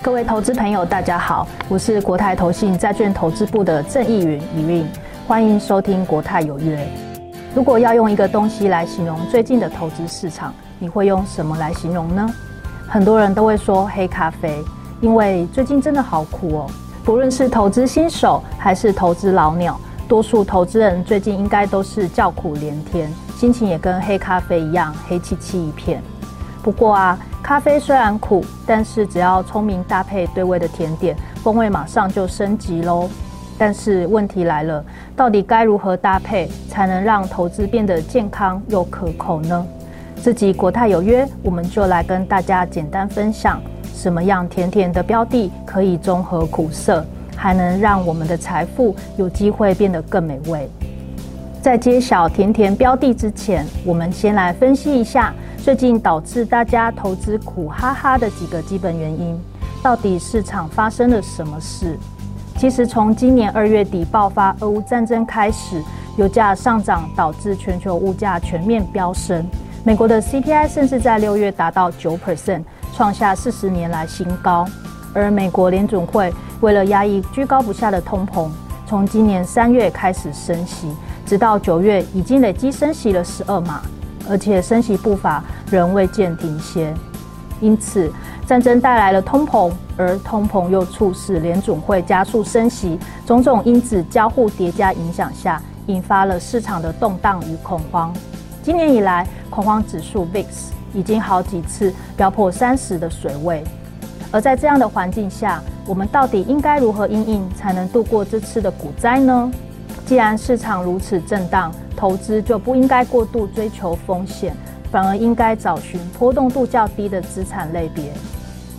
各位投资朋友，大家好，我是国泰投信债券投资部的郑义云 Irene，欢迎收听国泰有约。如果要用一个东西来形容最近的投资市场，你会用什么来形容呢？很多人都会说黑咖啡，因为最近真的好苦哦。不论是投资新手还是投资老鸟，多数投资人最近应该都是叫苦连天，心情也跟黑咖啡一样黑漆漆一片。不过啊，咖啡虽然苦，但是只要聪明搭配对味的甜点，风味马上就升级喽。但是问题来了，到底该如何搭配才能让投资变得健康又可口呢？这集国泰有约，我们就来跟大家简单分享，什么样甜甜的标的可以中和苦涩，还能让我们的财富有机会变得更美味。在揭晓甜甜标的之前，我们先来分析一下。最近导致大家投资苦哈哈的几个基本原因，到底市场发生了什么事？其实从今年二月底爆发俄乌战争开始，油价上涨导致全球物价全面飙升，美国的 CPI 甚至在六月达到九 percent，创下四十年来新高。而美国联准会为了压抑居高不下的通膨，从今年三月开始升息，直到九月已经累计升息了十二码。而且升息步伐仍未见停歇，因此战争带来了通膨，而通膨又促使联准会加速升息，种种因子交互叠加影响下，引发了市场的动荡与恐慌。今年以来，恐慌指数 VIX 已经好几次飙破三十的水位。而在这样的环境下，我们到底应该如何应应才能度过这次的股灾呢？既然市场如此震荡，投资就不应该过度追求风险，反而应该找寻波动度较低的资产类别。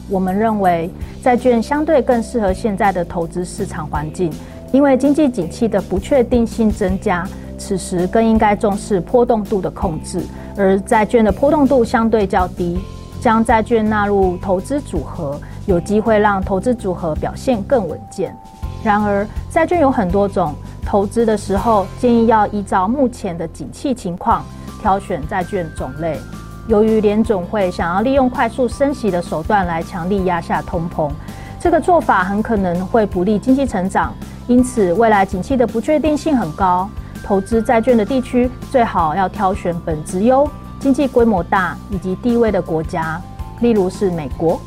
我们认为债券相对更适合现在的投资市场环境，因为经济景气的不确定性增加，此时更应该重视波动度的控制。而债券的波动度相对较低，将债券纳入投资组合，有机会让投资组合表现更稳健。然而，债券有很多种。投资的时候，建议要依照目前的景气情况挑选债券种类。由于联总会想要利用快速升息的手段来强力压下通膨，这个做法很可能会不利经济成长。因此，未来景气的不确定性很高，投资债券的地区最好要挑选本质优、经济规模大以及地位的国家，例如是美国。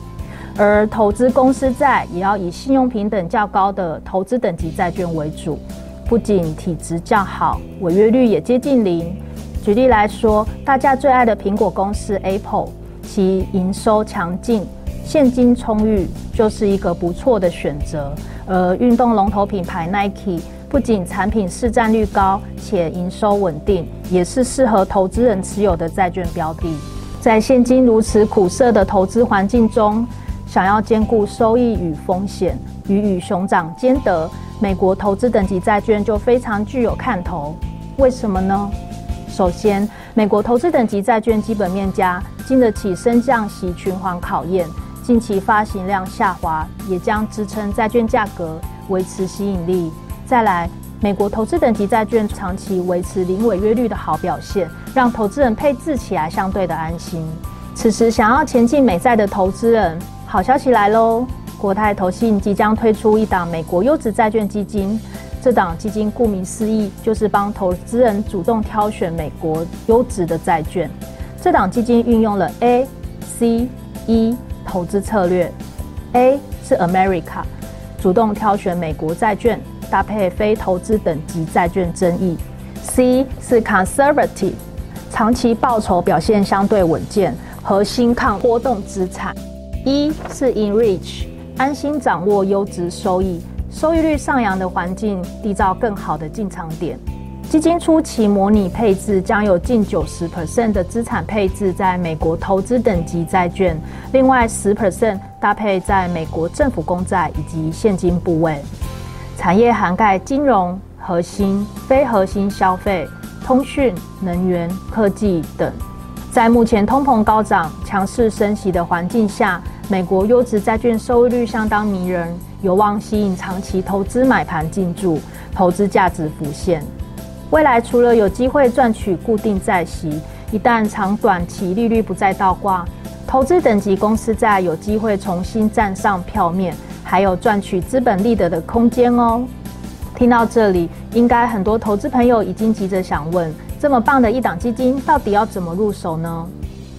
而投资公司债也要以信用评等较高的投资等级债券为主。不仅体质较好，违约率也接近零。举例来说，大家最爱的苹果公司 Apple，其营收强劲、现金充裕，就是一个不错的选择。而运动龙头品牌 Nike，不仅产品市占率高，且营收稳定，也是适合投资人持有的债券标的。在现今如此苦涩的投资环境中，想要兼顾收益与风险，鱼与熊掌兼得。美国投资等级债券就非常具有看头，为什么呢？首先，美国投资等级债券基本面佳，经得起升降息循环考验，近期发行量下滑，也将支撑债券价格维持吸引力。再来，美国投资等级债券长期维持零违约率的好表现，让投资人配置起来相对的安心。此时想要前进美债的投资人，好消息来喽！国泰投信即将推出一档美国优质债券基金，这档基金顾名思义，就是帮投资人主动挑选美国优质的债券。这档基金运用了 A、C、E 投资策略，A 是 America，主动挑选美国债券，搭配非投资等级债券争议；C 是 Conservative，长期报酬表现相对稳健，核心抗波动资产；E 是 Enrich。安心掌握优质收益，收益率上扬的环境，缔造更好的进场点。基金初期模拟配置将有近九十 percent 的资产配置在美国投资等级债券，另外十 percent 搭配在美国政府公债以及现金部位。产业涵盖金融、核心、非核心消费、通讯、能源、科技等。在目前通膨高涨、强势升息的环境下，美国优质债券收益率相当迷人，有望吸引长期投资买盘进驻，投资价值浮现。未来除了有机会赚取固定债息，一旦长短期利率不再倒挂，投资等级公司债有机会重新站上票面，还有赚取资本利得的空间哦。听到这里，应该很多投资朋友已经急着想问：这么棒的一档基金，到底要怎么入手呢？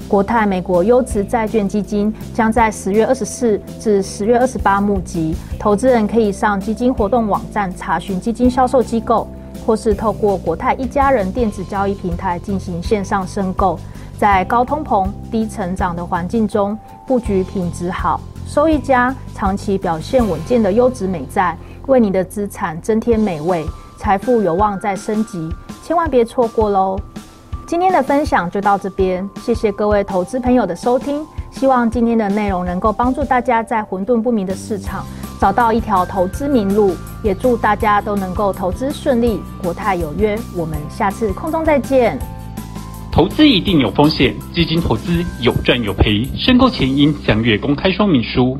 国泰美国优质债券基金将在十月二十四至十月二十八募集，投资人可以上基金活动网站查询基金销售机构，或是透过国泰一家人电子交易平台进行线上申购。在高通膨、低成长的环境中，布局品质好、收益佳、长期表现稳健的优质美债，为你的资产增添美味，财富有望再升级，千万别错过喽！今天的分享就到这边，谢谢各位投资朋友的收听。希望今天的内容能够帮助大家在混沌不明的市场找到一条投资明路，也祝大家都能够投资顺利，国泰有约。我们下次空中再见。投资一定有风险，基金投资有赚有赔，申购前应详阅公开说明书。